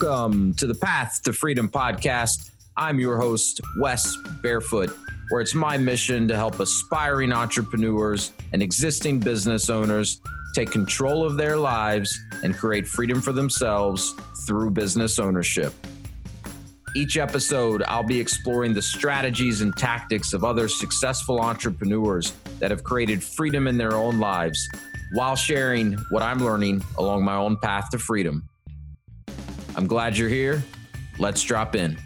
Welcome to the Path to Freedom podcast. I'm your host, Wes Barefoot, where it's my mission to help aspiring entrepreneurs and existing business owners take control of their lives and create freedom for themselves through business ownership. Each episode, I'll be exploring the strategies and tactics of other successful entrepreneurs that have created freedom in their own lives while sharing what I'm learning along my own path to freedom. I'm glad you're here. Let's drop in.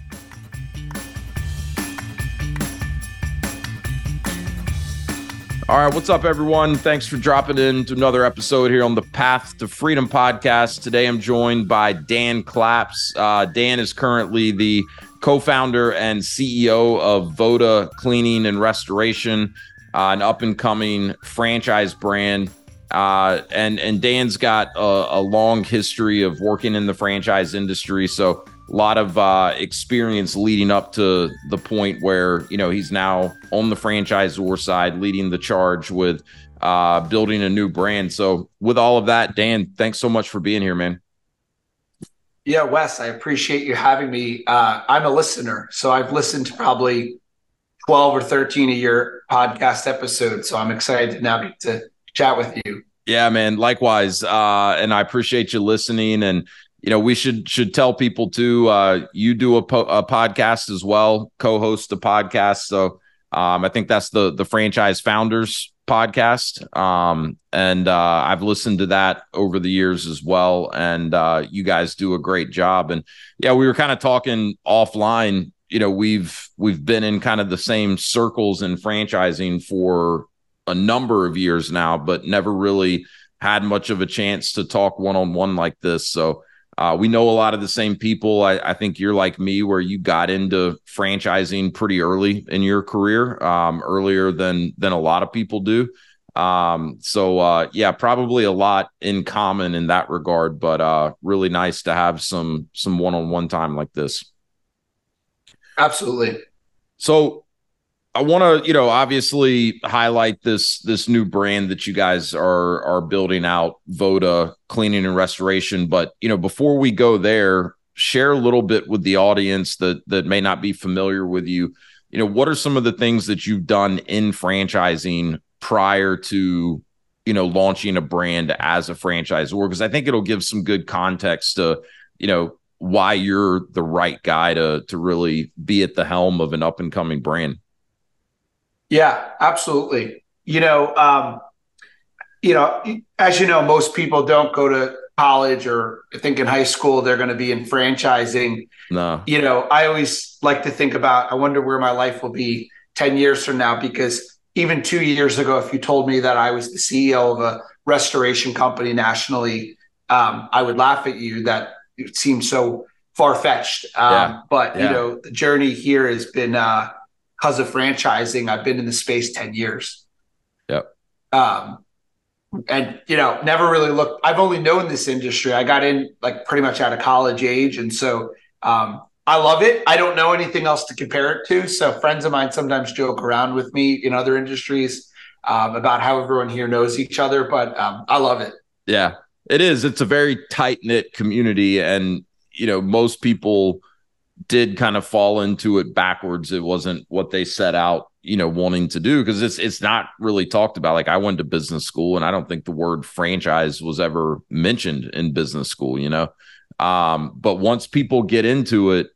All right, what's up, everyone? Thanks for dropping in to another episode here on the Path to Freedom podcast. Today, I'm joined by Dan Klaps. Uh, Dan is currently the co-founder and CEO of Vota Cleaning and Restoration, uh, an up-and-coming franchise brand. Uh, and and Dan's got a, a long history of working in the franchise industry, so a lot of uh, experience leading up to the point where you know he's now on the franchisor side, leading the charge with uh, building a new brand. So, with all of that, Dan, thanks so much for being here, man. Yeah, Wes, I appreciate you having me. Uh, I'm a listener, so I've listened to probably 12 or 13 of your podcast episodes. So I'm excited to now get to chat with you. Yeah, man. Likewise, uh, and I appreciate you listening. And you know, we should should tell people too. Uh, you do a, po- a podcast as well, co-host a podcast. So um, I think that's the the franchise founders podcast. Um, and uh, I've listened to that over the years as well. And uh, you guys do a great job. And yeah, we were kind of talking offline. You know, we've we've been in kind of the same circles in franchising for a number of years now, but never really had much of a chance to talk one on one like this. So uh, we know a lot of the same people. I, I, think you're like me, where you got into franchising pretty early in your career, um, earlier than than a lot of people do. Um, so uh, yeah, probably a lot in common in that regard. But uh, really nice to have some some one on one time like this. Absolutely. So I want to, you know, obviously highlight this this new brand that you guys are are building out, Vota Cleaning and Restoration. But you know, before we go there, share a little bit with the audience that that may not be familiar with you. You know, what are some of the things that you've done in franchising prior to, you know, launching a brand as a franchisor? Because I think it'll give some good context to, you know, why you're the right guy to to really be at the helm of an up and coming brand. Yeah, absolutely. You know, um, you know, as you know, most people don't go to college or I think in high school they're going to be in franchising. No. You know, I always like to think about I wonder where my life will be 10 years from now because even 2 years ago if you told me that I was the CEO of a restoration company nationally, um, I would laugh at you that it seems so far-fetched. Um, yeah. but yeah. you know, the journey here has been uh, because of franchising, I've been in the space 10 years. Yep. Um, and you know, never really looked. I've only known this industry. I got in like pretty much out of college age, and so um, I love it. I don't know anything else to compare it to. So friends of mine sometimes joke around with me in other industries um, about how everyone here knows each other, but um, I love it. Yeah, it is. It's a very tight knit community, and you know, most people did kind of fall into it backwards. It wasn't what they set out, you know, wanting to do because it's it's not really talked about. Like I went to business school and I don't think the word franchise was ever mentioned in business school, you know. Um, but once people get into it,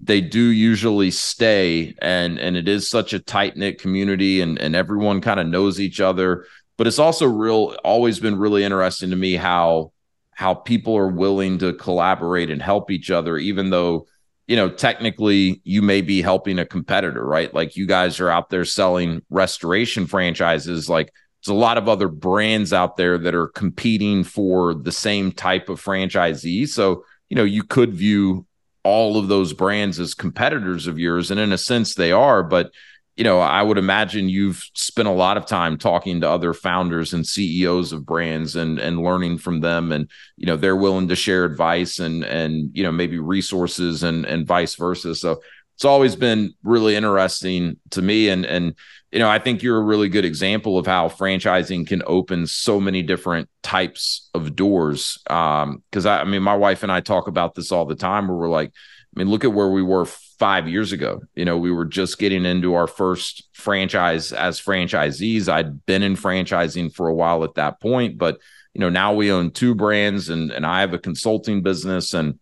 they do usually stay and and it is such a tight-knit community and and everyone kind of knows each other. But it's also real always been really interesting to me how how people are willing to collaborate and help each other, even though you know, technically you may be helping a competitor, right? Like you guys are out there selling restoration franchises. Like there's a lot of other brands out there that are competing for the same type of franchisee. So, you know, you could view all of those brands as competitors of yours. And in a sense, they are, but you know, I would imagine you've spent a lot of time talking to other founders and CEOs of brands and and learning from them and you know, they're willing to share advice and and you know, maybe resources and and vice versa. So it's always been really interesting to me. And and you know, I think you're a really good example of how franchising can open so many different types of doors. Um, because I, I mean, my wife and I talk about this all the time where we're like, I mean, look at where we were five years ago. You know, we were just getting into our first franchise as franchisees. I'd been in franchising for a while at that point, but you know, now we own two brands and and I have a consulting business and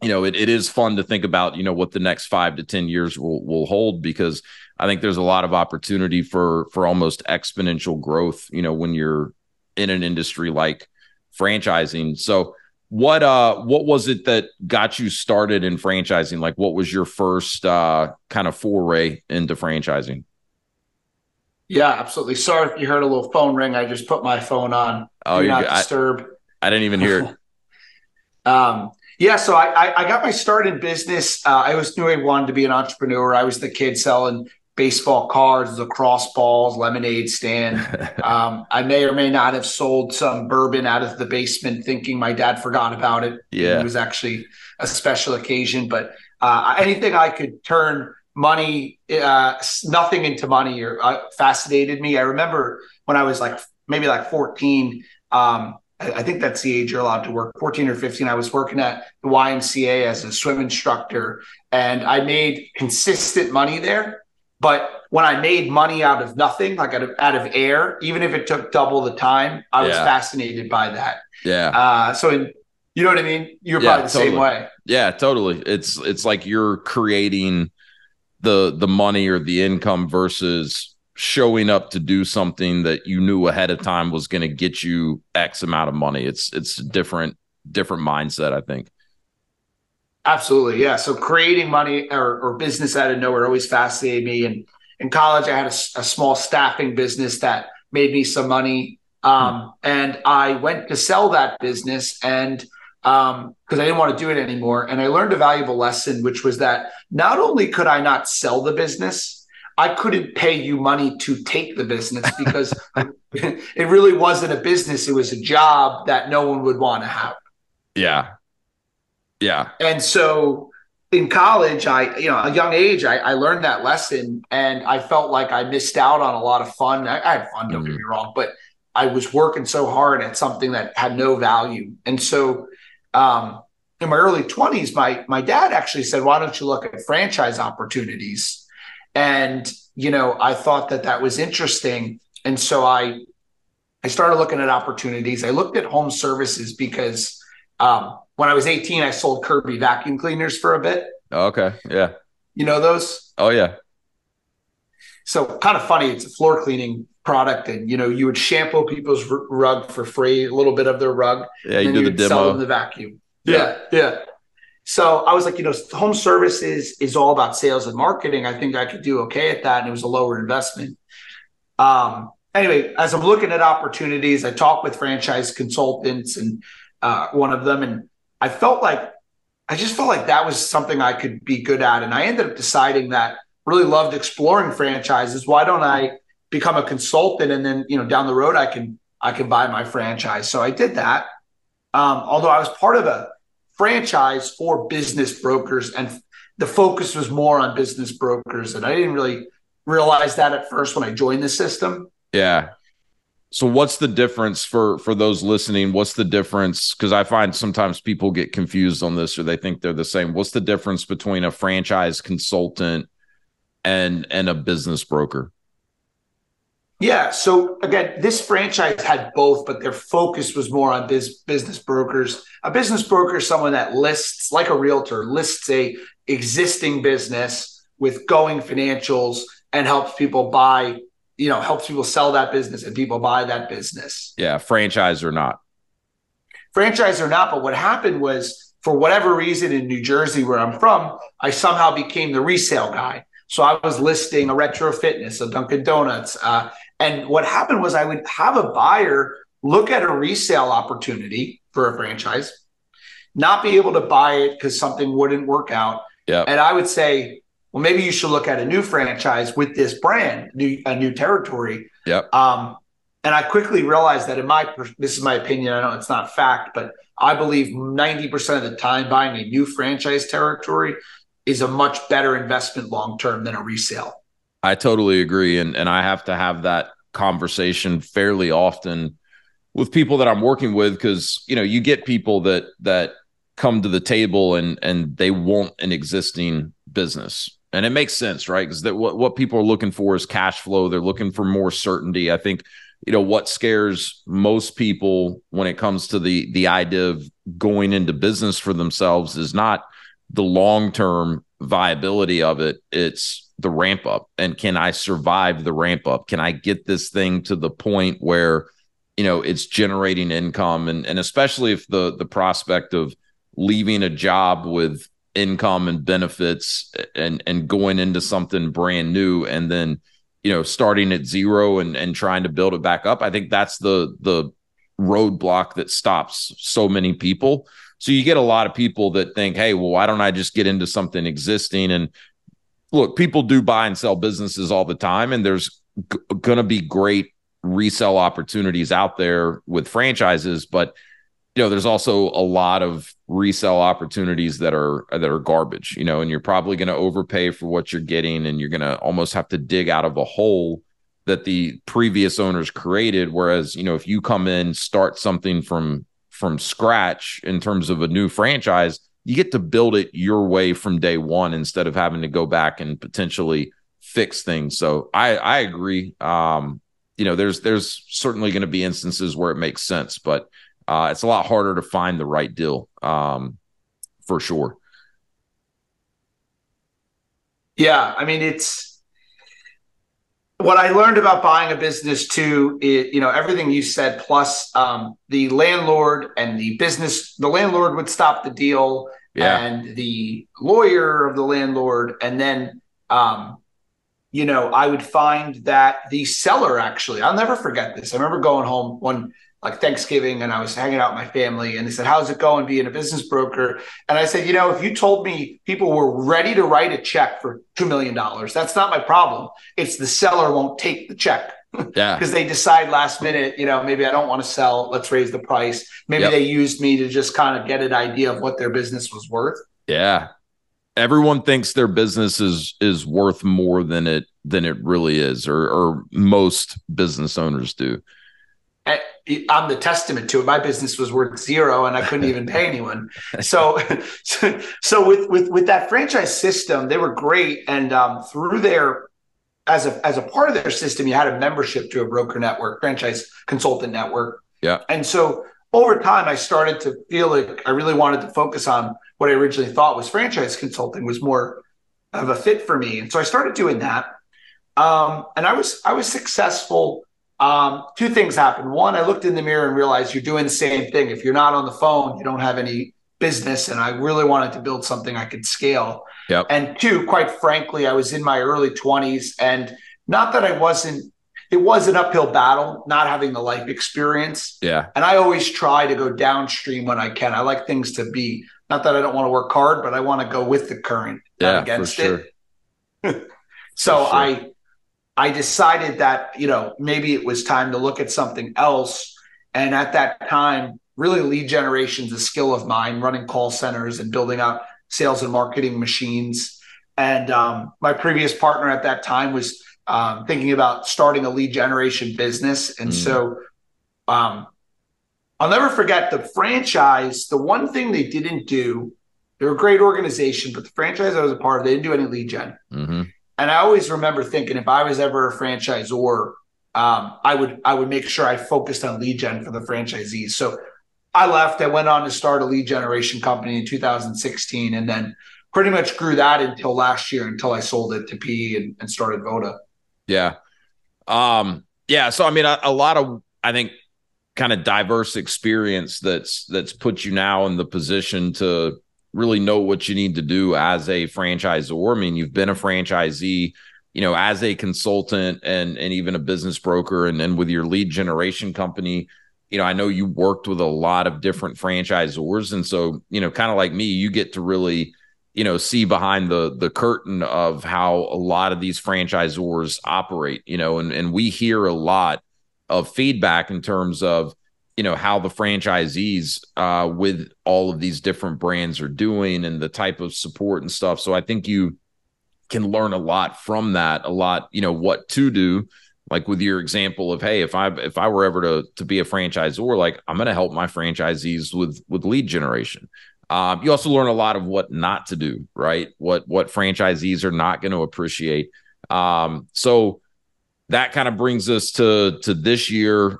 you know, it, it is fun to think about, you know, what the next five to 10 years will will hold because I think there's a lot of opportunity for for almost exponential growth, you know, when you're in an industry like franchising. So what uh what was it that got you started in franchising? Like what was your first uh kind of foray into franchising? Yeah, absolutely. Sorry if you heard a little phone ring. I just put my phone on. Oh, you not disturb. I, I, didn't even hear it. um, yeah, so I, I, I got my start in business. Uh, I was knew I wanted to be an entrepreneur. I was the kid selling baseball cards, lacrosse balls, lemonade stand. um, I may or may not have sold some bourbon out of the basement, thinking my dad forgot about it. Yeah, it was actually a special occasion. But uh, anything I could turn money, uh, nothing into money, or uh, fascinated me. I remember when I was like maybe like fourteen. Um, I think that's the age you're allowed to work 14 or 15. I was working at the YMCA as a swim instructor and I made consistent money there. But when I made money out of nothing, like out of, out of air, even if it took double the time, I was fascinated by that. Yeah. Uh, so, in, you know what I mean? You're yeah, probably the totally. same way. Yeah, totally. It's it's like you're creating the the money or the income versus showing up to do something that you knew ahead of time was going to get you X amount of money. It's it's a different different mindset, I think. Absolutely, yeah. So creating money or, or business out of nowhere always fascinated me. And in college, I had a, a small staffing business that made me some money. Um, hmm. And I went to sell that business and because um, I didn't want to do it anymore. And I learned a valuable lesson, which was that not only could I not sell the business, I couldn't pay you money to take the business because it really wasn't a business. It was a job that no one would want to have. Yeah. Yeah. And so in college, I, you know, a young age, I, I learned that lesson and I felt like I missed out on a lot of fun. I, I had fun, don't mm-hmm. get me wrong, but I was working so hard at something that had no value. And so, um, in my early 20s, my my dad actually said, "Why don't you look at franchise opportunities?" And, you know, I thought that that was interesting. And so I, I started looking at opportunities. I looked at home services because um, when I was 18, I sold Kirby vacuum cleaners for a bit. Okay. Yeah. You know those? Oh, yeah. So kind of funny. It's a floor cleaning product, and you know you would shampoo people's r- rug for free, a little bit of their rug. Yeah, you do the demo. Sell them the vacuum. Yeah, yeah. yeah. So I was like, you know, home services is all about sales and marketing. I think I could do okay at that. And it was a lower investment. Um, anyway, as I'm looking at opportunities, I talk with franchise consultants and uh, one of them, and I felt like I just felt like that was something I could be good at. And I ended up deciding that really loved exploring franchises. Why don't I become a consultant and then, you know, down the road I can I can buy my franchise. So I did that. Um, although I was part of a franchise for business brokers and the focus was more on business brokers and i didn't really realize that at first when i joined the system yeah so what's the difference for for those listening what's the difference because i find sometimes people get confused on this or they think they're the same what's the difference between a franchise consultant and and a business broker yeah. So again, this franchise had both, but their focus was more on biz, business brokers. A business broker is someone that lists, like a realtor, lists a existing business with going financials and helps people buy, you know, helps people sell that business and people buy that business. Yeah, franchise or not. Franchise or not, but what happened was for whatever reason in New Jersey, where I'm from, I somehow became the resale guy. So I was listing a retro fitness, a Dunkin' Donuts, uh, and what happened was I would have a buyer look at a resale opportunity for a franchise, not be able to buy it because something wouldn't work out. Yeah. And I would say, well, maybe you should look at a new franchise with this brand, new, a new territory. Yep. Um, and I quickly realized that in my this is my opinion. I know it's not fact, but I believe 90% of the time buying a new franchise territory is a much better investment long term than a resale. I totally agree. And and I have to have that conversation fairly often with people that I'm working with because you know you get people that that come to the table and and they want an existing business and it makes sense right? Because that what, what people are looking for is cash flow. They're looking for more certainty. I think you know what scares most people when it comes to the the idea of going into business for themselves is not the long term viability of it. It's the ramp up. And can i survive the ramp up? Can i get this thing to the point where you know it's generating income? And and especially if the the prospect of leaving a job with income and benefits and and going into something brand new and then you know starting at zero and and trying to build it back up i think that's the the roadblock that stops so many people. So you get a lot of people that think hey well why don't i just get into something existing? And look people do buy and sell businesses all the time and there's g- going to be great resell opportunities out there with franchises but you know there's also a lot of resell opportunities that are that are garbage you know and you're probably going to overpay for what you're getting and you're going to almost have to dig out of a hole that the previous owners created. Whereas you know if you come in start something from from scratch in terms of a new franchise you get to build it your way from day one instead of having to go back and potentially fix things. So i i agree. Um you know there's there's certainly going to be instances where it makes sense but uh, it's a lot harder to find the right deal um, for sure. Yeah, I mean it's what I learned about buying a business too. It, you know everything you said plus um, the landlord and the business. The landlord would stop the deal, yeah. and the lawyer of the landlord, and then um, you know I would find that the seller actually. I'll never forget this. I remember going home one like Thanksgiving and I was hanging out with my family and they said, How's it going being a business broker? And I said, You know, if you told me people were ready to write a check for $2 million, that's not my problem. It's the seller won't take the check. Yeah. Because they decide last minute, you know, maybe I don't want to sell. Let's raise the price. Maybe yep. they used me to just kind of get an idea of what their business was worth. Yeah. Everyone thinks their business is is worth more than it than it really is, or or most business owners do. I'm the testament to it. My business was worth zero, and I couldn't even pay anyone. So, so, with with with that franchise system, they were great. And um, through their as a as a part of their system, you had a membership to a broker network, franchise consultant network. Yeah. And so over time, I started to feel like I really wanted to focus on what I originally thought was franchise consulting was more of a fit for me, and so I started doing that. Um, and I was I was successful um, two things happened. One, I looked in the mirror and realized you're doing the same thing. If you're not on the phone, you don't have any business. And I really wanted to build something I could scale. Yep. And two, quite frankly, I was in my early 20s. And not that I wasn't, it was an uphill battle, not having the life experience. Yeah. And I always try to go downstream when I can. I like things to be, not that I don't want to work hard, but I want to go with the current, yeah, not against sure. it. so sure. I, I decided that, you know, maybe it was time to look at something else. And at that time, really lead generation is a skill of mine, running call centers and building out sales and marketing machines. And um, my previous partner at that time was um, thinking about starting a lead generation business. And mm. so um, I'll never forget the franchise. The one thing they didn't do, they're a great organization, but the franchise I was a part of, they didn't do any lead general mm-hmm. And I always remember thinking if I was ever a franchisor, um, I would I would make sure I focused on lead gen for the franchisees. So I left. I went on to start a lead generation company in 2016, and then pretty much grew that until last year until I sold it to P and, and started Vota. Yeah, um, yeah. So I mean, a, a lot of I think kind of diverse experience that's that's put you now in the position to really know what you need to do as a franchisor. I mean, you've been a franchisee, you know, as a consultant and and even a business broker, and then with your lead generation company. You know, I know you worked with a lot of different franchisors, and so you know, kind of like me, you get to really, you know, see behind the the curtain of how a lot of these franchisors operate. You know, and and we hear a lot of feedback in terms of you know how the franchisees uh, with all of these different brands are doing and the type of support and stuff. So I think you can learn a lot from that. A lot, you know, what to do. Like with your example of, hey, if I if I were ever to to be a franchisor, like I'm going to help my franchisees with with lead generation. Um, you also learn a lot of what not to do, right? What what franchisees are not going to appreciate. Um, so that kind of brings us to to this year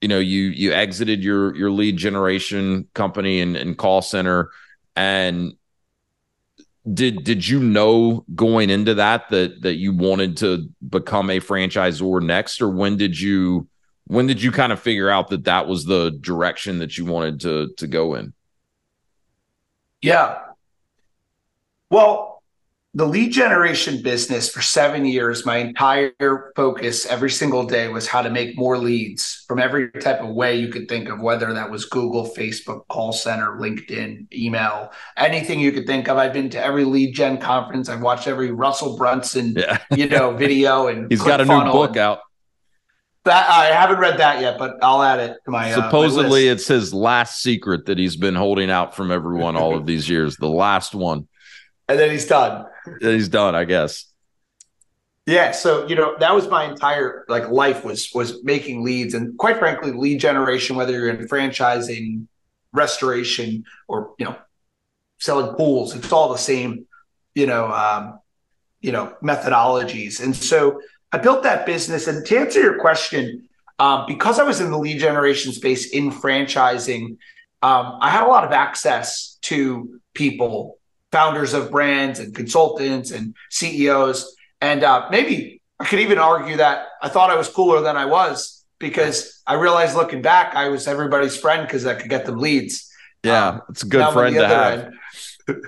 you know you you exited your your lead generation company and, and call center. And did did you know going into that that that you wanted to become a franchisor next? Or when did you when did you kind of figure out that that was the direction that you wanted to to go in? Yeah. Well the lead generation business for seven years, my entire focus every single day was how to make more leads from every type of way you could think of, whether that was Google, Facebook, call center, LinkedIn, email, anything you could think of. I've been to every lead gen conference. I've watched every Russell Brunson, yeah. you know, video, and he's got a new book out. That I haven't read that yet, but I'll add it to my. Supposedly, uh, my it's his last secret that he's been holding out from everyone all of these years. The last one, and then he's done he's done, I guess. Yeah, so you know that was my entire like life was was making leads, and quite frankly, lead generation. Whether you're in franchising, restoration, or you know selling pools, it's all the same, you know, um, you know methodologies. And so I built that business. And to answer your question, um, because I was in the lead generation space in franchising, um, I had a lot of access to people founders of brands and consultants and CEOs. And uh, maybe I could even argue that I thought I was cooler than I was because I realized looking back, I was everybody's friend because I could get them leads. Yeah, um, it's a good friend to have.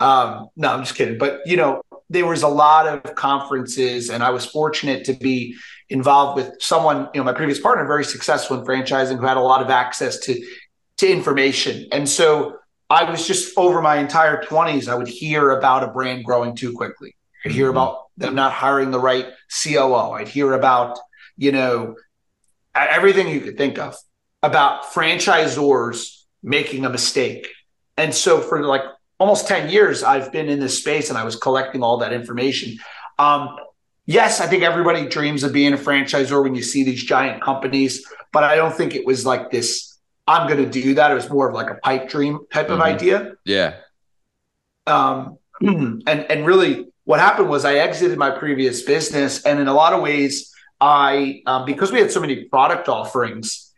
um, no, I'm just kidding. But you know, there was a lot of conferences, and I was fortunate to be involved with someone, you know, my previous partner, very successful in franchising, who had a lot of access to to information. And so I was just over my entire 20s, I would hear about a brand growing too quickly. I'd hear mm-hmm. about them not hiring the right COO. I'd hear about, you know, everything you could think of about franchisors making a mistake. And so for like almost 10 years, I've been in this space and I was collecting all that information. Um, yes, I think everybody dreams of being a franchisor when you see these giant companies, but I don't think it was like this I'm going to do that. It was more of like a pipe dream type mm-hmm. of idea. Yeah. Um, and and really, what happened was I exited my previous business, and in a lot of ways, I um, because we had so many product offerings,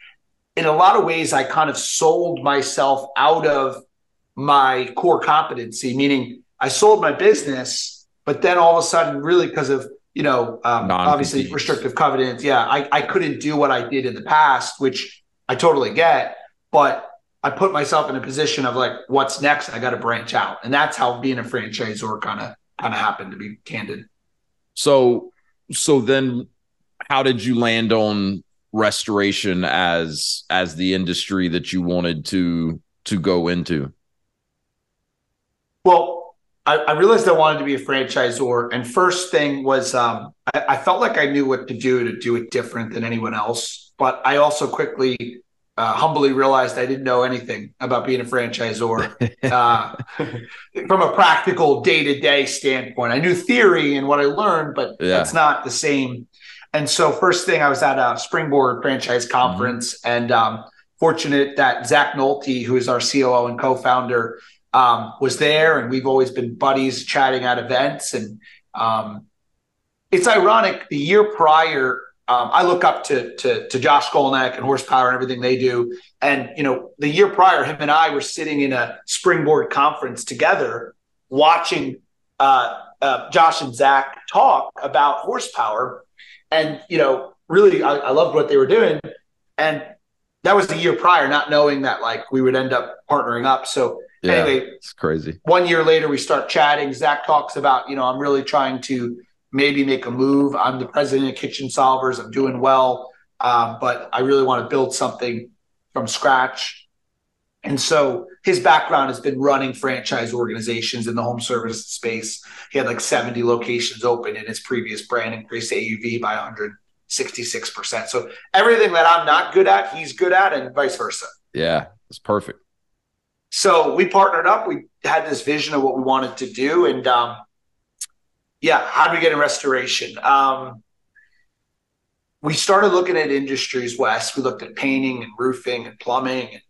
in a lot of ways, I kind of sold myself out of my core competency. Meaning, I sold my business, but then all of a sudden, really because of you know um, obviously restrictive covenants, yeah, I, I couldn't do what I did in the past, which I totally get but I put myself in a position of like, what's next? I got to branch out, and that's how being a franchisor kind of kind of happened. To be candid. So, so then, how did you land on restoration as as the industry that you wanted to to go into? Well, I, I realized I wanted to be a franchisor, and first thing was um, I, I felt like I knew what to do to do it different than anyone else, but I also quickly uh, humbly realized I didn't know anything about being a franchisor uh, from a practical day to day standpoint. I knew theory and what I learned, but yeah. that's not the same. And so, first thing, I was at a Springboard franchise mm-hmm. conference, mm-hmm. and um, fortunate that Zach Nolte, who is our COO and co founder, um, was there. And we've always been buddies chatting at events. And um, it's ironic, the year prior, um, I look up to, to, to Josh Skolnick and Horsepower and everything they do. And you know, the year prior, him and I were sitting in a springboard conference together, watching uh, uh, Josh and Zach talk about Horsepower. And you know, really, I, I loved what they were doing. And that was the year prior, not knowing that like we would end up partnering up. So yeah, anyway, it's crazy. One year later, we start chatting. Zach talks about, you know, I'm really trying to maybe make a move. I'm the president of Kitchen Solvers. I'm doing well, um, but I really want to build something from scratch. And so his background has been running franchise organizations in the home service space. He had like 70 locations open in his previous brand, increased AUV by 100 66%. So everything that I'm not good at, he's good at, and vice versa. Yeah, it's perfect. So we partnered up. We had this vision of what we wanted to do. And um, yeah, how do we get in restoration? Um, we started looking at industries west. We looked at painting and roofing and plumbing and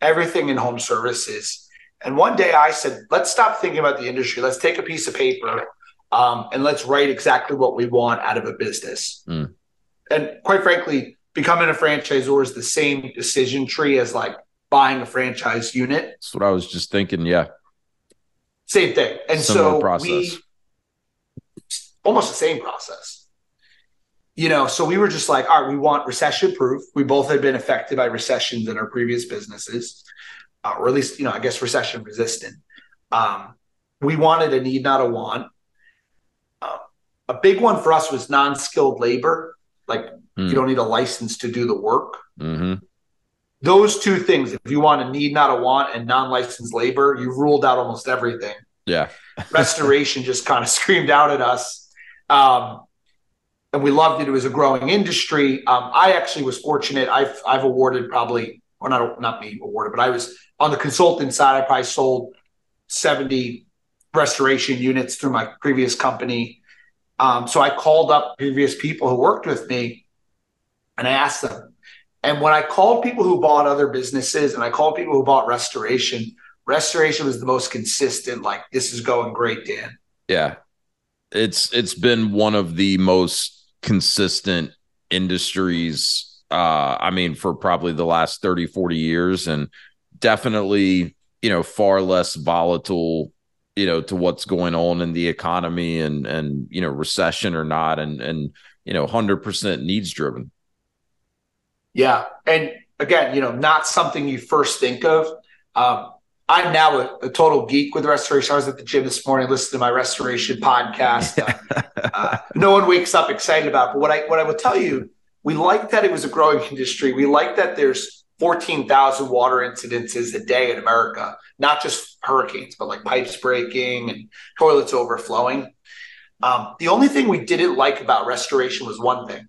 everything in home services. And one day I said, let's stop thinking about the industry. Let's take a piece of paper um, and let's write exactly what we want out of a business. Mm. And quite frankly, becoming a franchisor is the same decision tree as like buying a franchise unit. That's what I was just thinking. Yeah. Same thing. And Similar so process. we almost the same process. You know, so we were just like, all right, we want recession proof. We both had been affected by recessions in our previous businesses, uh, or at least, you know, I guess recession resistant. Um, we wanted a need, not a want. Uh, a big one for us was non skilled labor. Like, mm. you hmm. don't need a license to do the work. Mm-hmm. Those two things, if you want a need, not a want, and non licensed labor, you ruled out almost everything. Yeah. Restoration just kind of screamed out at us um, and we loved it. It was a growing industry. Um, I actually was fortunate. I've I've awarded probably, or not not me awarded, but I was on the consultant side. I probably sold seventy restoration units through my previous company. Um, so I called up previous people who worked with me, and I asked them. And when I called people who bought other businesses, and I called people who bought restoration, restoration was the most consistent. Like this is going great, Dan. Yeah, it's it's been one of the most consistent industries uh i mean for probably the last 30 40 years and definitely you know far less volatile you know to what's going on in the economy and and you know recession or not and and you know 100% needs driven yeah and again you know not something you first think of um, I'm now a, a, total geek with restoration. I was at the gym this morning, listening to my restoration podcast. uh, uh, no one wakes up excited about. It. But what I what I will tell you, we like that it was a growing industry. We like that there's 14,000 water incidences a day in America, not just hurricanes, but like pipes breaking and toilets overflowing. Um, the only thing we didn't like about restoration was one thing.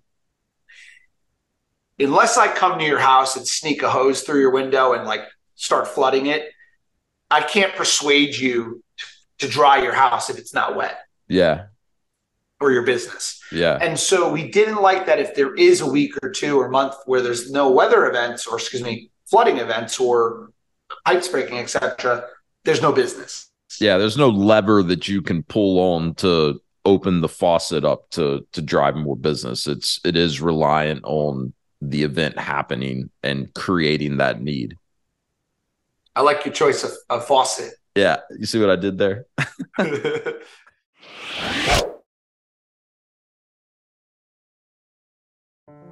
Unless I come to your house and sneak a hose through your window and like start flooding it, I can't persuade you to dry your house if it's not wet. Yeah. Or your business. Yeah. And so we didn't like that if there is a week or two or month where there's no weather events or excuse me, flooding events or pipes breaking, etc., there's no business. Yeah, there's no lever that you can pull on to open the faucet up to to drive more business. It's it is reliant on the event happening and creating that need. I like your choice of, of faucet. Yeah, you see what I did there?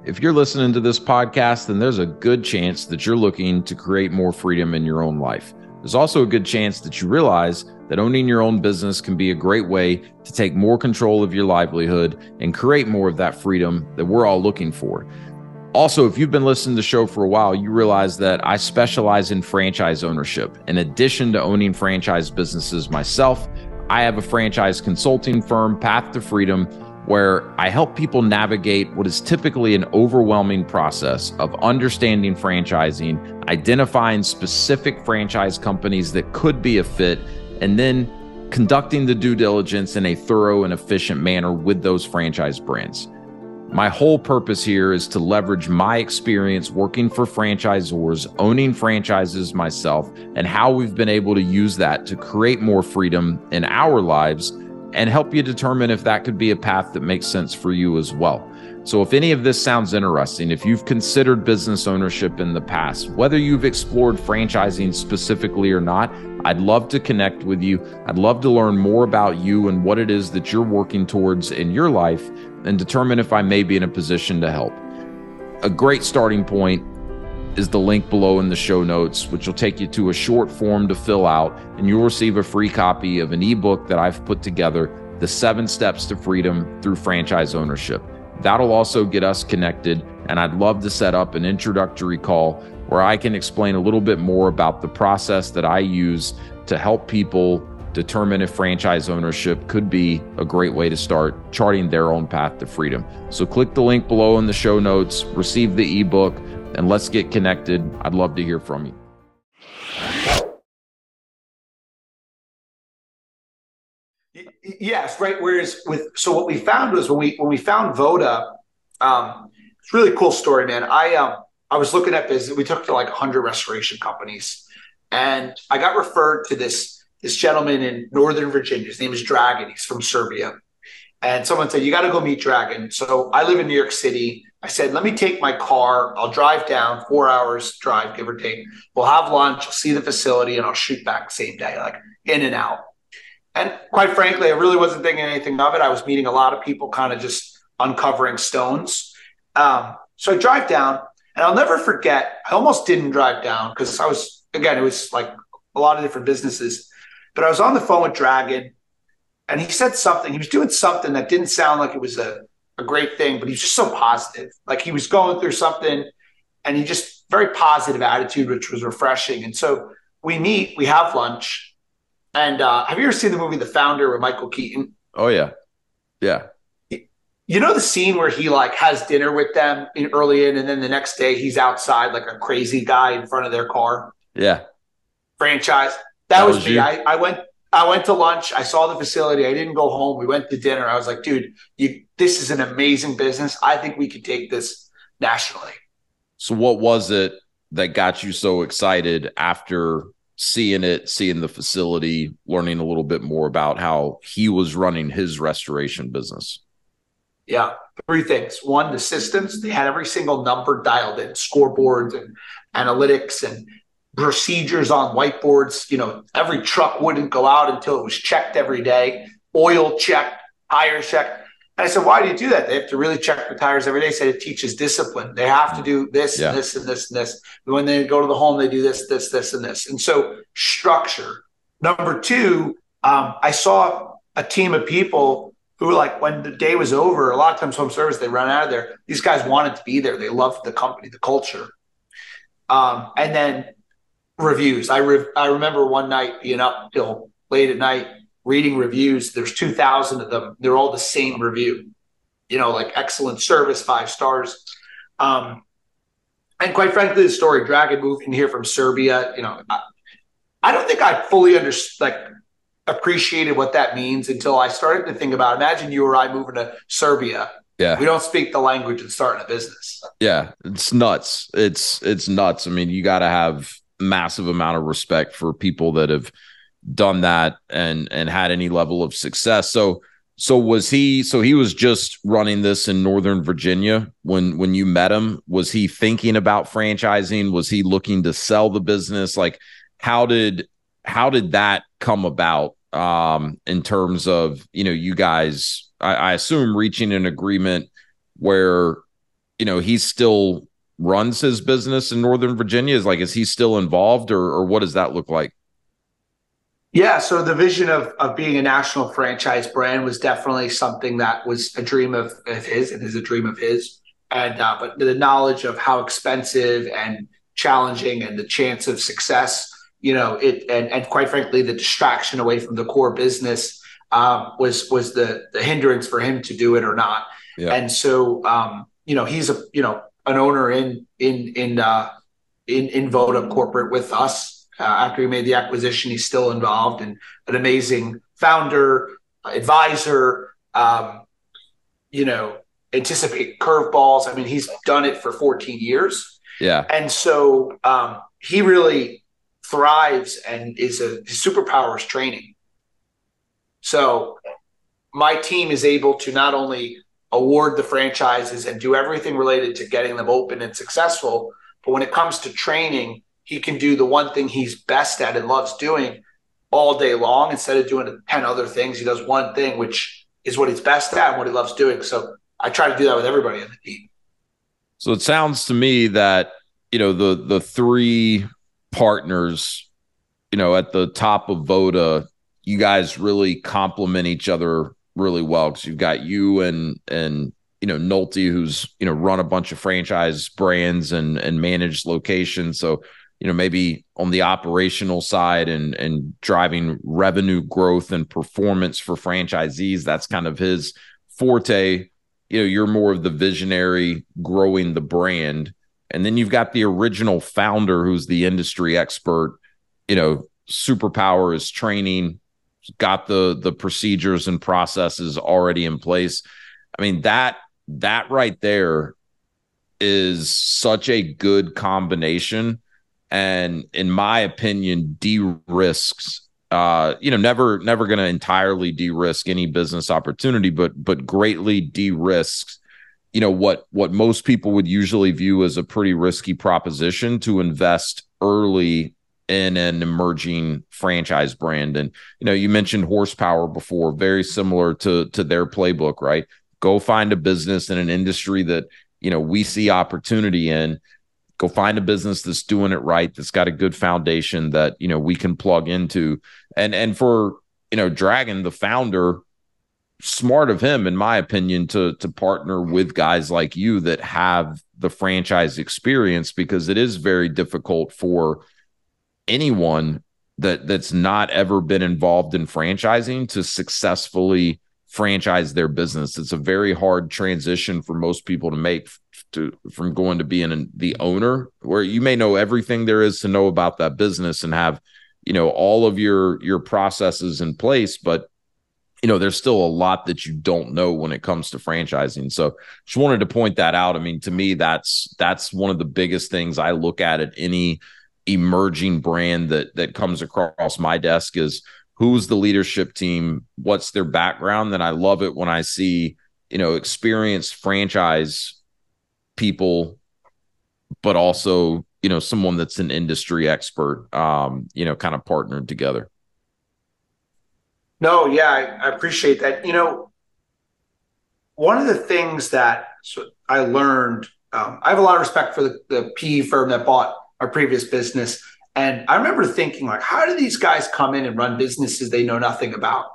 if you're listening to this podcast, then there's a good chance that you're looking to create more freedom in your own life. There's also a good chance that you realize that owning your own business can be a great way to take more control of your livelihood and create more of that freedom that we're all looking for. Also, if you've been listening to the show for a while, you realize that I specialize in franchise ownership. In addition to owning franchise businesses myself, I have a franchise consulting firm, Path to Freedom, where I help people navigate what is typically an overwhelming process of understanding franchising, identifying specific franchise companies that could be a fit, and then conducting the due diligence in a thorough and efficient manner with those franchise brands. My whole purpose here is to leverage my experience working for franchisors, owning franchises myself, and how we've been able to use that to create more freedom in our lives and help you determine if that could be a path that makes sense for you as well. So, if any of this sounds interesting, if you've considered business ownership in the past, whether you've explored franchising specifically or not, I'd love to connect with you. I'd love to learn more about you and what it is that you're working towards in your life and determine if I may be in a position to help. A great starting point is the link below in the show notes, which will take you to a short form to fill out, and you'll receive a free copy of an ebook that I've put together The Seven Steps to Freedom Through Franchise Ownership. That'll also get us connected, and I'd love to set up an introductory call where I can explain a little bit more about the process that I use to help people determine if franchise ownership could be a great way to start charting their own path to freedom. So click the link below in the show notes, receive the ebook, and let's get connected. I'd love to hear from you. Yes, right. Whereas with so what we found was when we when we found Vota, um, it's really cool story, man. I um I was looking at business. We took to like 100 restoration companies, and I got referred to this this gentleman in Northern Virginia. His name is Dragon. He's from Serbia, and someone said you got to go meet Dragon. So I live in New York City. I said, let me take my car. I'll drive down four hours drive, give or take. We'll have lunch. I'll see the facility, and I'll shoot back same day, like in and out. And quite frankly, I really wasn't thinking anything of it. I was meeting a lot of people, kind of just uncovering stones. Um, so I drive down, and I'll never forget. I almost didn't drive down because I was again, it was like a lot of different businesses. But I was on the phone with Dragon, and he said something. He was doing something that didn't sound like it was a, a great thing, but he was just so positive. Like he was going through something, and he just very positive attitude, which was refreshing. And so we meet, we have lunch and uh, have you ever seen the movie The Founder with Michael Keaton? Oh yeah, yeah. You know the scene where he like has dinner with them in, early in, and then the next day he's outside like a crazy guy in front of their car. Yeah. Franchise. That, that was, was, me. I, I went. I went to lunch. I saw the facility. I didn't go home. We went to dinner. I was like, dude, you, this is an amazing business. I think we could take this nationally. So, what was it that got you so excited after seeing it, seeing the facility, learning a little bit more about how he was running his restoration business? Yeah, three things. One, the systems, they had every single number dialed in, scoreboards and analytics and procedures on whiteboards. You know, every truck wouldn't go out until it was checked every day, oil checked, tire checked. And I said, why do you do that? They have to really check the tires every day. He said it teaches discipline. They have to do this, yeah. and this, and this, and this. When they go to the home, they do this, this, this, and this. And so structure. Number two, um, I saw a team of people who, were like, when the day was over, a lot of times home service, they run out of there. These guys wanted to be there. They loved the company, the culture. Um, and then reviews. I re- I remember one night being up till late at night reading reviews. There's 2,000 of them. They're all the same review, you know, like excellent service, five stars. Um, and quite frankly, the story Dragon moving here from Serbia, you know, I, I don't think I fully understood, like, appreciated what that means until I started to think about. Imagine you or I moving to Serbia. Yeah, we don't speak the language and starting a business. Yeah, it's nuts. It's it's nuts. I mean, you got to have massive amount of respect for people that have done that and and had any level of success. So so was he so he was just running this in Northern Virginia when when you met him? Was he thinking about franchising? Was he looking to sell the business? Like how did how did that come about um in terms of you know you guys I, I assume reaching an agreement where you know he's still runs his business in Northern Virginia? Is like is he still involved or or what does that look like? Yeah, so the vision of of being a national franchise brand was definitely something that was a dream of, of his and is a dream of his. And uh, but the knowledge of how expensive and challenging and the chance of success, you know, it and and quite frankly, the distraction away from the core business um, was was the the hindrance for him to do it or not. Yeah. And so, um, you know, he's a you know an owner in in in uh, in in Vota corporate with us uh, after he made the acquisition, he's still involved and an amazing founder, advisor. Um, you know, anticipate curveballs. I mean, he's done it for 14 years. Yeah, and so um, he really thrives and is a his superpower is training. So my team is able to not only award the franchises and do everything related to getting them open and successful, but when it comes to training he can do the one thing he's best at and loves doing all day long instead of doing 10 other things. He does one thing, which is what he's best at and what he loves doing. So I try to do that with everybody on the team. So it sounds to me that, you know, the the three partners, you know, at the top of Vota, you guys really complement each other really well because you've got you and and you know Nolte, who's you know run a bunch of franchise brands and and managed locations. So you know, maybe on the operational side and and driving revenue growth and performance for franchisees. That's kind of his forte. You know, you're more of the visionary growing the brand. And then you've got the original founder who's the industry expert, you know, superpower is training, got the the procedures and processes already in place. I mean, that that right there is such a good combination and in my opinion de-risks uh you know never never going to entirely de-risk any business opportunity but but greatly de-risks you know what what most people would usually view as a pretty risky proposition to invest early in an emerging franchise brand. And you know you mentioned horsepower before very similar to to their playbook right? Go find a business in an industry that you know we see opportunity in. Go find a business that's doing it right that's got a good foundation that you know we can plug into. And and for you know dragon the founder smart of him in my opinion to to partner with guys like you that have the franchise experience because it is very difficult for anyone that that's not ever been involved in franchising to successfully franchise their business. It's a very hard transition for most people to make to from going to being an, the owner, where you may know everything there is to know about that business and have you know all of your your processes in place, but you know there's still a lot that you don't know when it comes to franchising. So just wanted to point that out. I mean, to me, that's that's one of the biggest things I look at at any emerging brand that that comes across my desk is who's the leadership team, what's their background. Then I love it when I see, you know, experienced franchise people, but also, you know, someone that's an industry expert, um, you know, kind of partnered together. No, yeah, I, I appreciate that. You know, one of the things that I learned, um, I have a lot of respect for the, the PE firm that bought our previous business and I remember thinking, like, how do these guys come in and run businesses they know nothing about?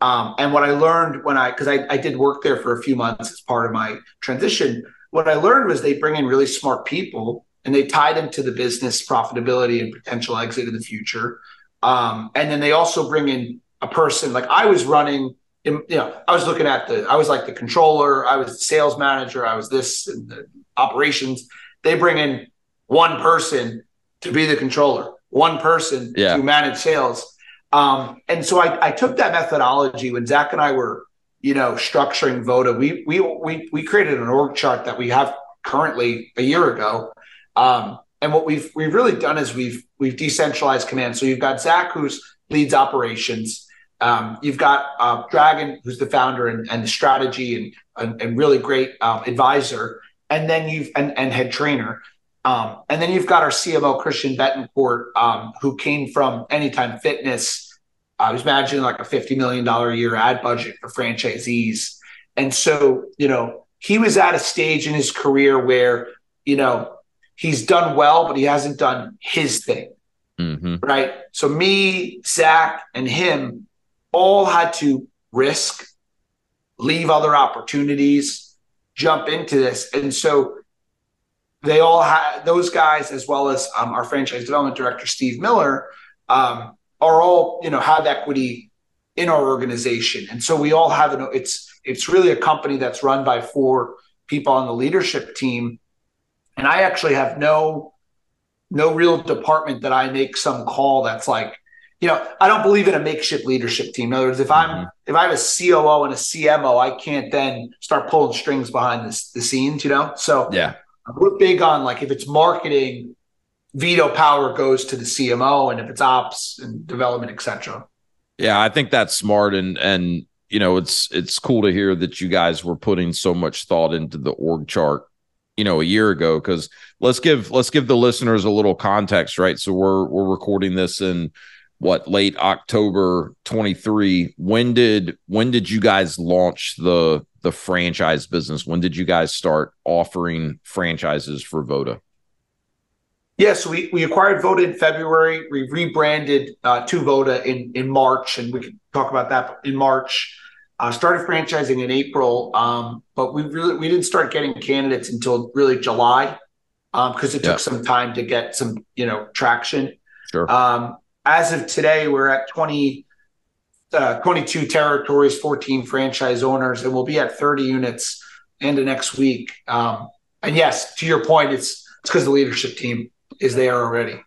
Um, and what I learned when I, because I, I did work there for a few months as part of my transition, what I learned was they bring in really smart people and they tie them to the business profitability and potential exit in the future. Um, and then they also bring in a person like I was running, in, you know, I was looking at the, I was like the controller, I was the sales manager, I was this and the operations. They bring in one person to be the controller, one person yeah. to manage sales. Um, and so I, I, took that methodology when Zach and I were, you know, structuring Voda. We we we we created an org chart that we have currently a year ago. Um, and what we've we've really done is we've we've decentralized command. So you've got Zach who's leads operations. Um, you've got uh, Dragon who's the founder and, and the strategy and, and, and really great um, advisor. And then you've and, and head trainer. Um, and then you've got our CMO, Christian Betancourt, um, who came from Anytime Fitness. I was managing like a $50 million a year ad budget for franchisees. And so, you know, he was at a stage in his career where, you know, he's done well, but he hasn't done his thing. Mm-hmm. Right. So, me, Zach, and him all had to risk, leave other opportunities, jump into this. And so, they all have those guys as well as um, our franchise development director steve miller um, are all you know have equity in our organization. And so we all have an it's it's really a company that's run by four people on the leadership team. And i actually have no no real department that i make some call that's like you know i don't believe in a makeshift leadership team. In other words if i'm mm-hmm. if i have a coo and a cmo i can't then start pulling strings behind this, the scenes you know? So yeah we're big on like if it's marketing, veto power goes to the CMO, and if it's ops and development, etc. Yeah, I think that's smart, and and you know it's it's cool to hear that you guys were putting so much thought into the org chart you know a year ago because let's give let's give the listeners a little context right so we're we're recording this in what late october 23 when did when did you guys launch the the franchise business? When did you guys start offering franchises for Voda? Yes, we, we acquired Voda in February. We rebranded uh, to Voda in, in March, and we can talk about that in March. Uh, started franchising in April, um, but we really we didn't start getting candidates until really July because um, it took some time to get some you know traction. Sure. Um, as of today, we're at 20, uh, 22 territories, 14 franchise owners, and we'll be at 30 units into next week. Um, and yes, to your point, it's it's because the leadership team is there already.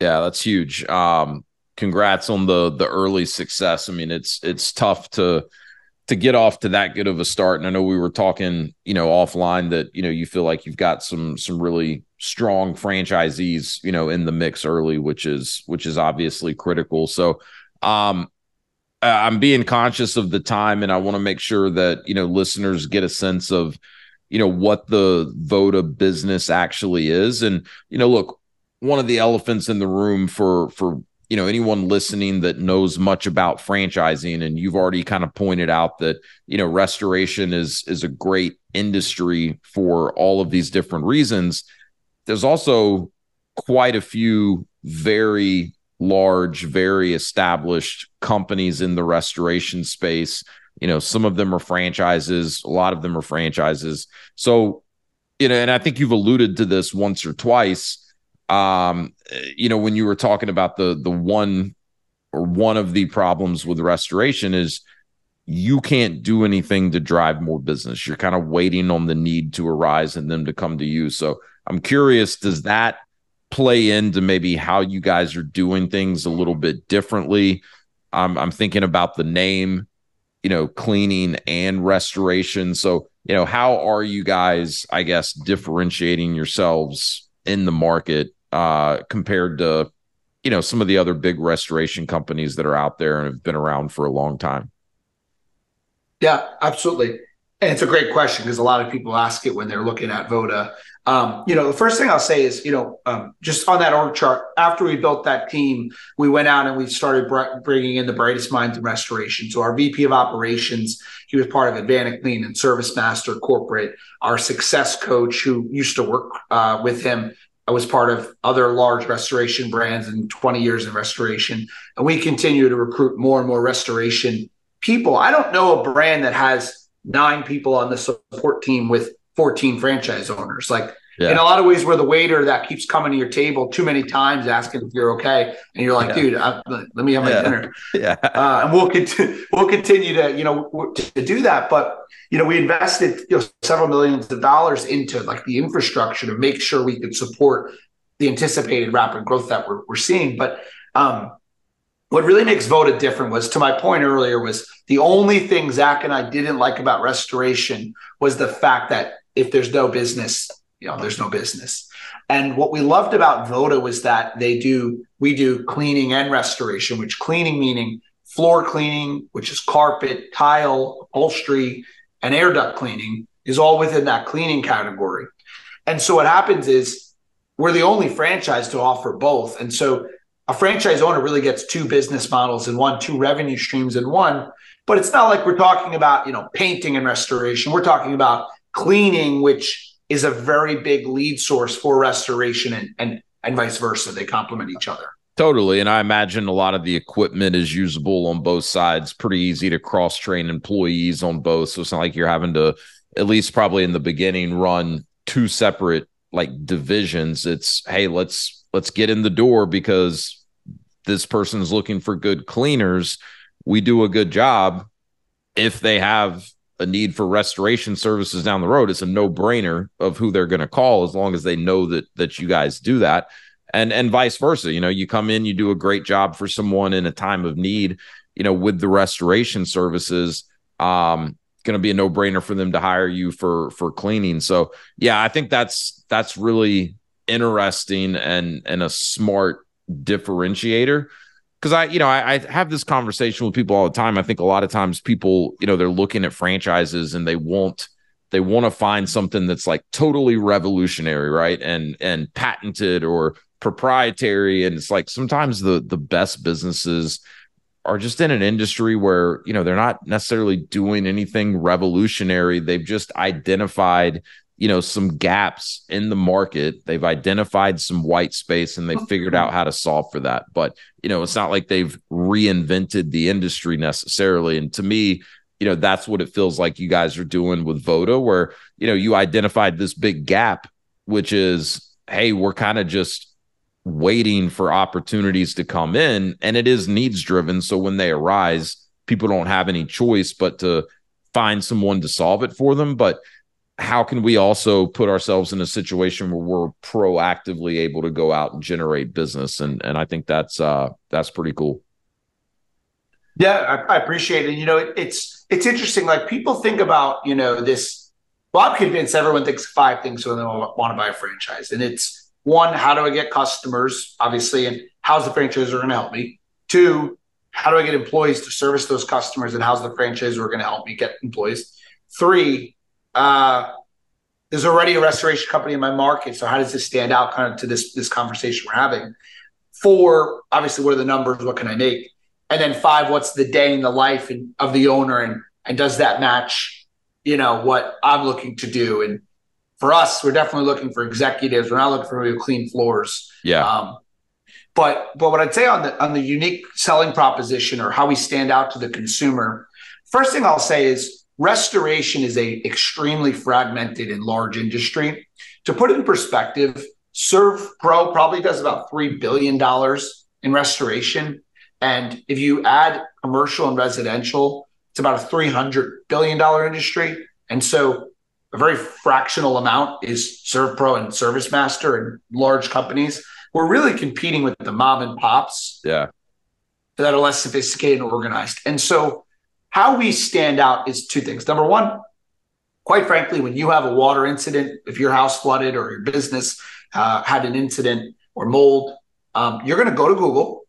Yeah, that's huge. Um, congrats on the the early success. I mean, it's it's tough to to get off to that good of a start. And I know we were talking, you know, offline that you know you feel like you've got some some really strong franchisees, you know, in the mix early, which is which is obviously critical. So, um, I'm being conscious of the time, and I want to make sure that you know listeners get a sense of you know what the Voda business actually is and you know look one of the elephants in the room for for you know anyone listening that knows much about franchising and you've already kind of pointed out that you know restoration is is a great industry for all of these different reasons there's also quite a few very large very established companies in the restoration space you know, some of them are franchises, a lot of them are franchises. So, you know, and I think you've alluded to this once or twice. Um, you know, when you were talking about the the one or one of the problems with restoration is you can't do anything to drive more business. You're kind of waiting on the need to arise and them to come to you. So I'm curious, does that play into maybe how you guys are doing things a little bit differently? I'm, I'm thinking about the name you know, cleaning and restoration. So, you know, how are you guys, I guess, differentiating yourselves in the market uh, compared to, you know, some of the other big restoration companies that are out there and have been around for a long time? Yeah, absolutely. And it's a great question because a lot of people ask it when they're looking at Voda. Um, you know, the first thing I'll say is, you know, um, just on that org chart, after we built that team, we went out and we started br- bringing in the brightest minds in restoration. So our VP of operations, he was part of AdvantaClean and Service Master Corporate. Our success coach, who used to work uh, with him, I was part of other large restoration brands and 20 years in restoration. And we continue to recruit more and more restoration people. I don't know a brand that has nine people on the support team with 14 franchise owners. Like yeah. in a lot of ways, we're the waiter that keeps coming to your table too many times asking if you're okay, and you're like, yeah. dude, I, let me have my yeah. dinner. Yeah, uh, and we'll continue. We'll continue to you know to do that, but you know we invested you know, several millions of dollars into like the infrastructure to make sure we could support the anticipated rapid growth that we're, we're seeing. But um, what really makes Voda different was to my point earlier was the only thing Zach and I didn't like about restoration was the fact that if there's no business, you know, there's no business. And what we loved about Voda was that they do, we do cleaning and restoration, which cleaning meaning floor cleaning, which is carpet, tile, upholstery, and air duct cleaning is all within that cleaning category. And so what happens is we're the only franchise to offer both. And so a franchise owner really gets two business models in one, two revenue streams in one. But it's not like we're talking about, you know, painting and restoration. We're talking about cleaning, which is a very big lead source for restoration and and and vice versa. They complement each other. Totally. And I imagine a lot of the equipment is usable on both sides. Pretty easy to cross train employees on both. So it's not like you're having to, at least probably in the beginning, run two separate like divisions. It's hey, let's let's get in the door because this person's looking for good cleaners. We do a good job. If they have a need for restoration services down the road, it's a no-brainer of who they're going to call as long as they know that that you guys do that. And and vice versa. You know, you come in, you do a great job for someone in a time of need, you know, with the restoration services. Um, going to be a no-brainer for them to hire you for for cleaning. So, yeah, I think that's that's really interesting and and a smart differentiator because I, you know, I, I, have this conversation with people all the time. I think a lot of times people, you know, they're looking at franchises and they want they want to find something that's like totally revolutionary, right? And and patented or proprietary. And it's like sometimes the the best businesses are just in an industry where you know they're not necessarily doing anything revolutionary. They've just identified you know some gaps in the market. They've identified some white space and they figured out how to solve for that. But you know it's not like they've reinvented the industry necessarily. And to me you know that's what it feels like you guys are doing with voda where you know you identified this big gap which is hey, we're kind of just waiting for opportunities to come in and it is needs driven. So when they arise people don't have any choice but to find someone to solve it for them. But how can we also put ourselves in a situation where we're proactively able to go out and generate business? And and I think that's uh that's pretty cool. Yeah I, I appreciate it. You know it, it's it's interesting. Like people think about you know this well I'm convinced everyone thinks five things when they want to buy a franchise. And it's one, how do I get customers, obviously, and how's the franchisor going to help me? Two, how do I get employees to service those customers, and how's the franchisor going to help me get employees? Three, uh, there's already a restoration company in my market, so how does this stand out kind of to this this conversation we're having? Four, obviously, what are the numbers? What can I make? And then five, what's the day in the life and, of the owner, and and does that match, you know, what I'm looking to do? And for us, we're definitely looking for executives. We're not looking for clean floors. Yeah. Um, but but what I'd say on the on the unique selling proposition or how we stand out to the consumer, first thing I'll say is restoration is a extremely fragmented and large industry. To put it in perspective, Serve Pro probably does about three billion dollars in restoration, and if you add commercial and residential, it's about a three hundred billion dollar industry. And so a very fractional amount is ServPro and ServiceMaster and large companies. We're really competing with the mom and pops. Yeah. That are less sophisticated and organized. And so how we stand out is two things. Number one, quite frankly, when you have a water incident, if your house flooded or your business uh, had an incident or mold, um, you're going to go to Google,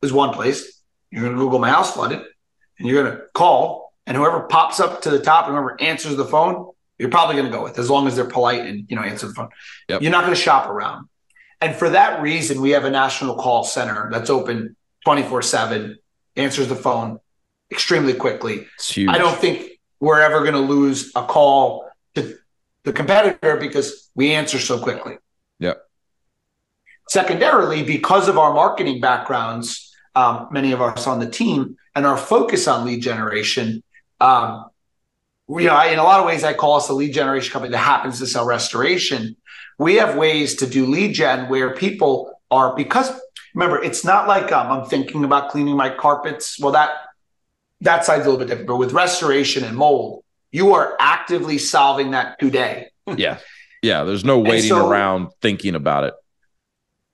is one place. You're going to Google my house flooded, and you're going to call, and whoever pops up to the top, and whoever answers the phone, you're probably going to go with as long as they're polite and you know answer the phone. Yep. You're not going to shop around. And for that reason, we have a national call center that's open 24 7, answers the phone extremely quickly. I don't think we're ever going to lose a call to the competitor because we answer so quickly. Yep. Secondarily, because of our marketing backgrounds, um, many of us on the team, and our focus on lead generation, um, you know, in a lot of ways, I call us a lead generation company that happens to sell restoration. We have ways to do lead gen where people are because remember, it's not like um, I'm thinking about cleaning my carpets. Well, that that side's a little bit different, but with restoration and mold, you are actively solving that today. yeah, yeah. There's no waiting so, around thinking about it.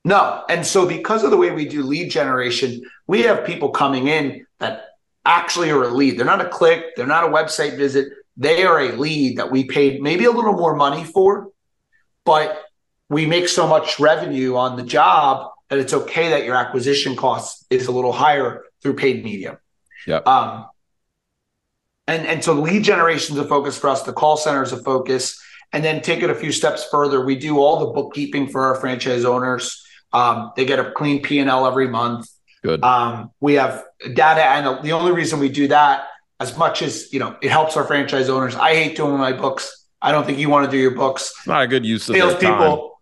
No, and so because of the way we do lead generation, we have people coming in that actually are a lead. They're not a click. They're not a website visit they are a lead that we paid maybe a little more money for, but we make so much revenue on the job that it's okay that your acquisition cost is a little higher through paid media. Yeah. Um, and and so lead generation is a focus for us. The call center is a focus, and then take it a few steps further. We do all the bookkeeping for our franchise owners. Um, they get a clean P and L every month. Good. Um, we have data, and the only reason we do that as much as you know it helps our franchise owners. I hate doing my books. I don't think you want to do your books. Not a good use of sales people.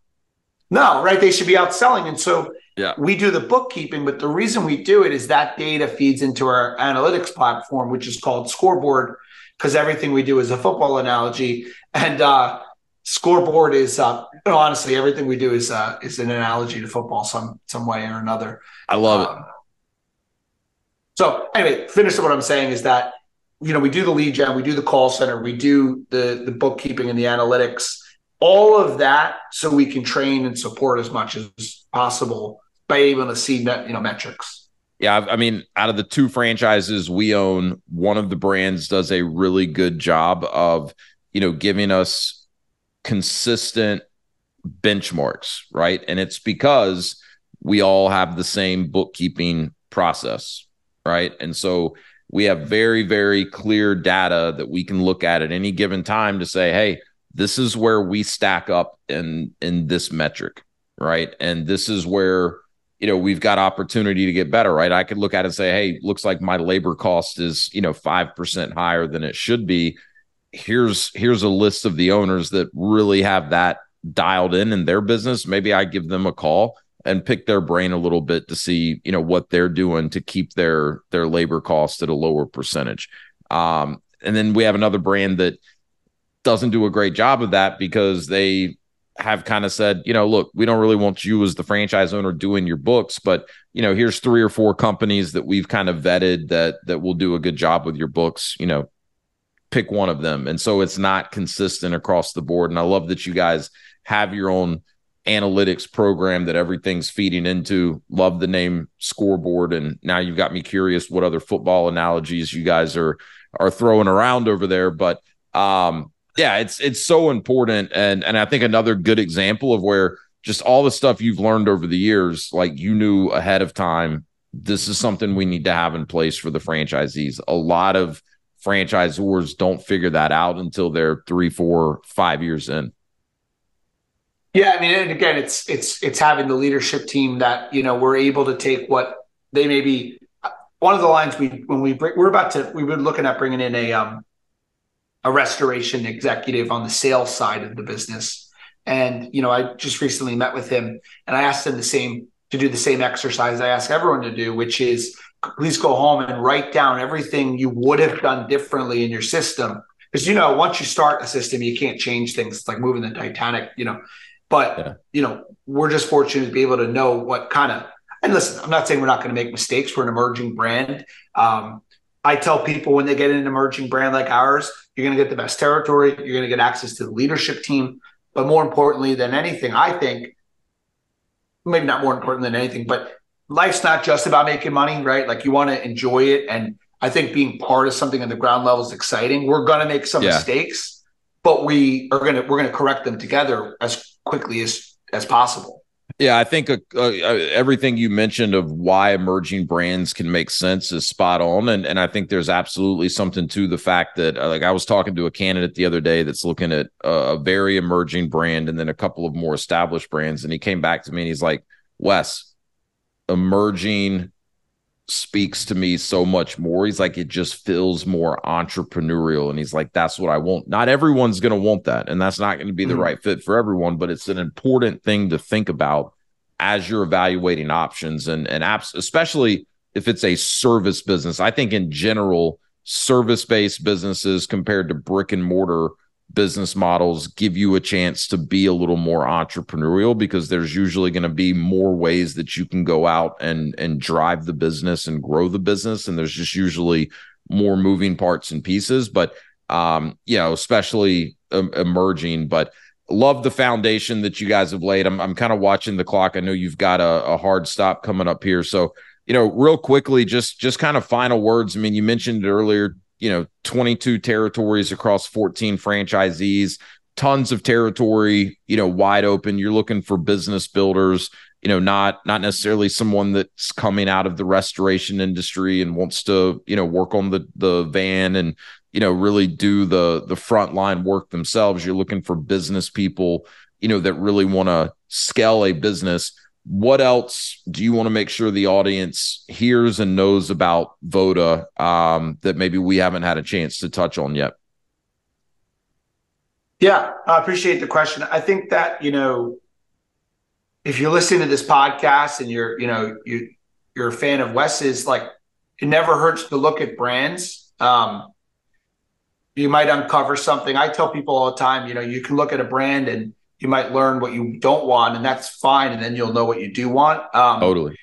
No, right? They should be out selling, and so yeah. we do the bookkeeping. But the reason we do it is that data feeds into our analytics platform, which is called Scoreboard, because everything we do is a football analogy, and uh, Scoreboard is uh, you know, honestly everything we do is uh, is an analogy to football some some way or another. I love um, it. So anyway, finish what I'm saying is that you know, we do the lead gen, we do the call center, we do the the bookkeeping and the analytics, all of that, so we can train and support as much as possible by able to see you know metrics. Yeah, I mean, out of the two franchises we own, one of the brands does a really good job of you know giving us consistent benchmarks, right? And it's because we all have the same bookkeeping process, right? And so we have very, very clear data that we can look at at any given time to say, hey, this is where we stack up in in this metric, right? And this is where you know we've got opportunity to get better, right? I could look at it and say, hey, looks like my labor cost is you know five percent higher than it should be. Here's here's a list of the owners that really have that dialed in in their business. Maybe I give them a call and pick their brain a little bit to see you know what they're doing to keep their their labor costs at a lower percentage um, and then we have another brand that doesn't do a great job of that because they have kind of said, you know, look, we don't really want you as the franchise owner doing your books, but you know, here's three or four companies that we've kind of vetted that that will do a good job with your books. You know, pick one of them. And so it's not consistent across the board. And I love that you guys have your own analytics program that everything's feeding into. Love the name scoreboard. And now you've got me curious what other football analogies you guys are are throwing around over there. But um yeah, it's it's so important. And and I think another good example of where just all the stuff you've learned over the years, like you knew ahead of time, this is something we need to have in place for the franchisees. A lot of franchisors don't figure that out until they're three, four, five years in. Yeah, I mean, and again, it's it's it's having the leadership team that you know we're able to take what they may be. One of the lines we when we bring, we're about to we were looking at bringing in a um a restoration executive on the sales side of the business, and you know I just recently met with him and I asked him the same to do the same exercise I ask everyone to do, which is please go home and write down everything you would have done differently in your system. Because you know, once you start a system, you can't change things. It's like moving the Titanic, you know. But yeah. you know, we're just fortunate to be able to know what kind of. And listen, I'm not saying we're not going to make mistakes. We're an emerging brand. Um, I tell people when they get in an emerging brand like ours, you're going to get the best territory. You're going to get access to the leadership team. But more importantly than anything, I think, maybe not more important than anything, but life's not just about making money, right? Like you want to enjoy it. And I think being part of something on the ground level is exciting. We're going to make some yeah. mistakes, but we are going to, we're going to correct them together as quickly as, as possible. Yeah, I think uh, uh, everything you mentioned of why emerging brands can make sense is spot on, and and I think there's absolutely something to the fact that uh, like I was talking to a candidate the other day that's looking at a very emerging brand and then a couple of more established brands, and he came back to me and he's like, "Wes, emerging speaks to me so much more. He's like, it just feels more entrepreneurial. And he's like, that's what I want. Not everyone's going to want that. And that's not going to be the mm-hmm. right fit for everyone, but it's an important thing to think about as you're evaluating options and, and apps, especially if it's a service business. I think in general, service based businesses compared to brick and mortar business models give you a chance to be a little more entrepreneurial because there's usually going to be more ways that you can go out and and drive the business and grow the business and there's just usually more moving parts and pieces. But um you know especially um, emerging but love the foundation that you guys have laid. I'm, I'm kind of watching the clock. I know you've got a, a hard stop coming up here. So you know real quickly just just kind of final words. I mean you mentioned it earlier you know 22 territories across 14 franchisees tons of territory you know wide open. You're looking for business builders you know not not necessarily someone that's coming out of the restoration industry and wants to you know work on the the van and you know really do the the frontline work themselves. You're looking for business people you know that really want to scale a business what else do you want to make sure the audience hears and knows about Voda um, that maybe we haven't had a chance to touch on yet? Yeah, I appreciate the question. I think that you know, if you're listening to this podcast and you're you know you you're a fan of Wes's, like it never hurts to look at brands. Um, you might uncover something. I tell people all the time, you know, you can look at a brand and you might learn what you don't want, and that's fine. And then you'll know what you do want. Um, totally.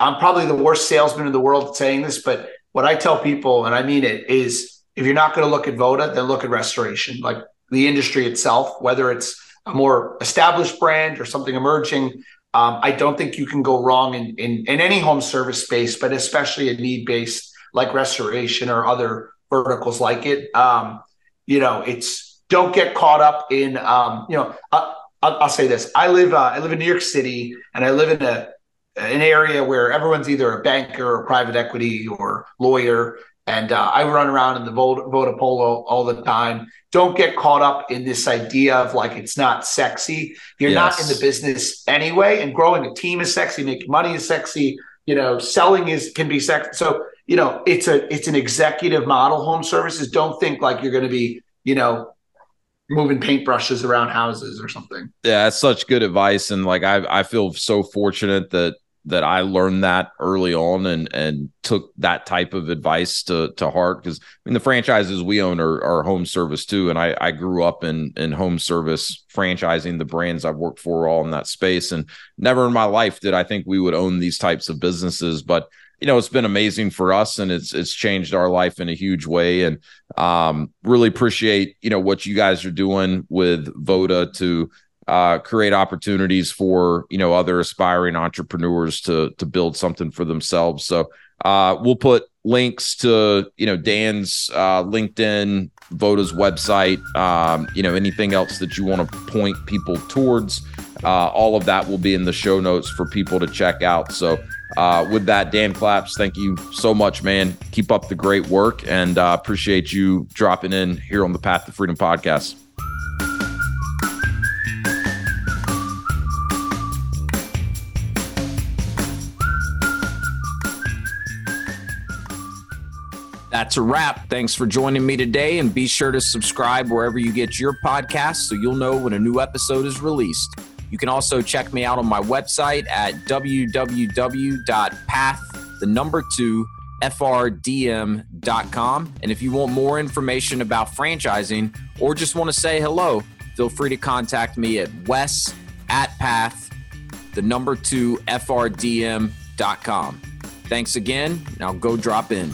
I'm probably the worst salesman in the world saying this, but what I tell people, and I mean it, is if you're not going to look at Voda, then look at restoration, like the industry itself, whether it's a more established brand or something emerging. Um, I don't think you can go wrong in, in, in any home service space, but especially a need based like restoration or other verticals like it. Um, you know, it's don't get caught up in um, you know I, will say this. I live uh, i live in new york city and i live in a an area where everyone's either a banker or private equity or lawyer. And uh, i run around in the Voda Polo all the time. Don't get caught up in this idea of like it's not sexy. You're yes. not in the business anyway and growing a team is sexy making money is sexy you know selling is can be sexy so you know it's a it's an executive model. Home services don't think like you're going to be you know moving paintbrushes around houses or something. Yeah, that's such good advice. And like I I feel so fortunate that that I learned that early on and and took that type of advice to to heart because I mean the franchises we own are, are home service too, and I I grew up in in home service franchising the brands I've worked for all in that space, and never in my life did I think we would own these types of businesses, but you know, it's been amazing for us and it's it's changed our life in a huge way. And um, really appreciate, you know, what you guys are doing with Voda to uh, create opportunities for, you know, other aspiring entrepreneurs to to build something for themselves. So uh, we'll put links to, you know, Dan's uh, LinkedIn, Voda's website, um, you know, anything else that you want to point people towards. Uh, all of that will be in the show notes for people to check out. So uh, with that, Dan Klaps, thank you so much, man. Keep up the great work and uh, appreciate you dropping in here on the Path to Freedom podcast. That's a wrap. Thanks for joining me today, and be sure to subscribe wherever you get your podcasts so you'll know when a new episode is released. You can also check me out on my website at www.path, the number two, frdm.com. And if you want more information about franchising or just want to say hello, feel free to contact me at wes at path, the number two, frdm.com. Thanks again. Now go drop in.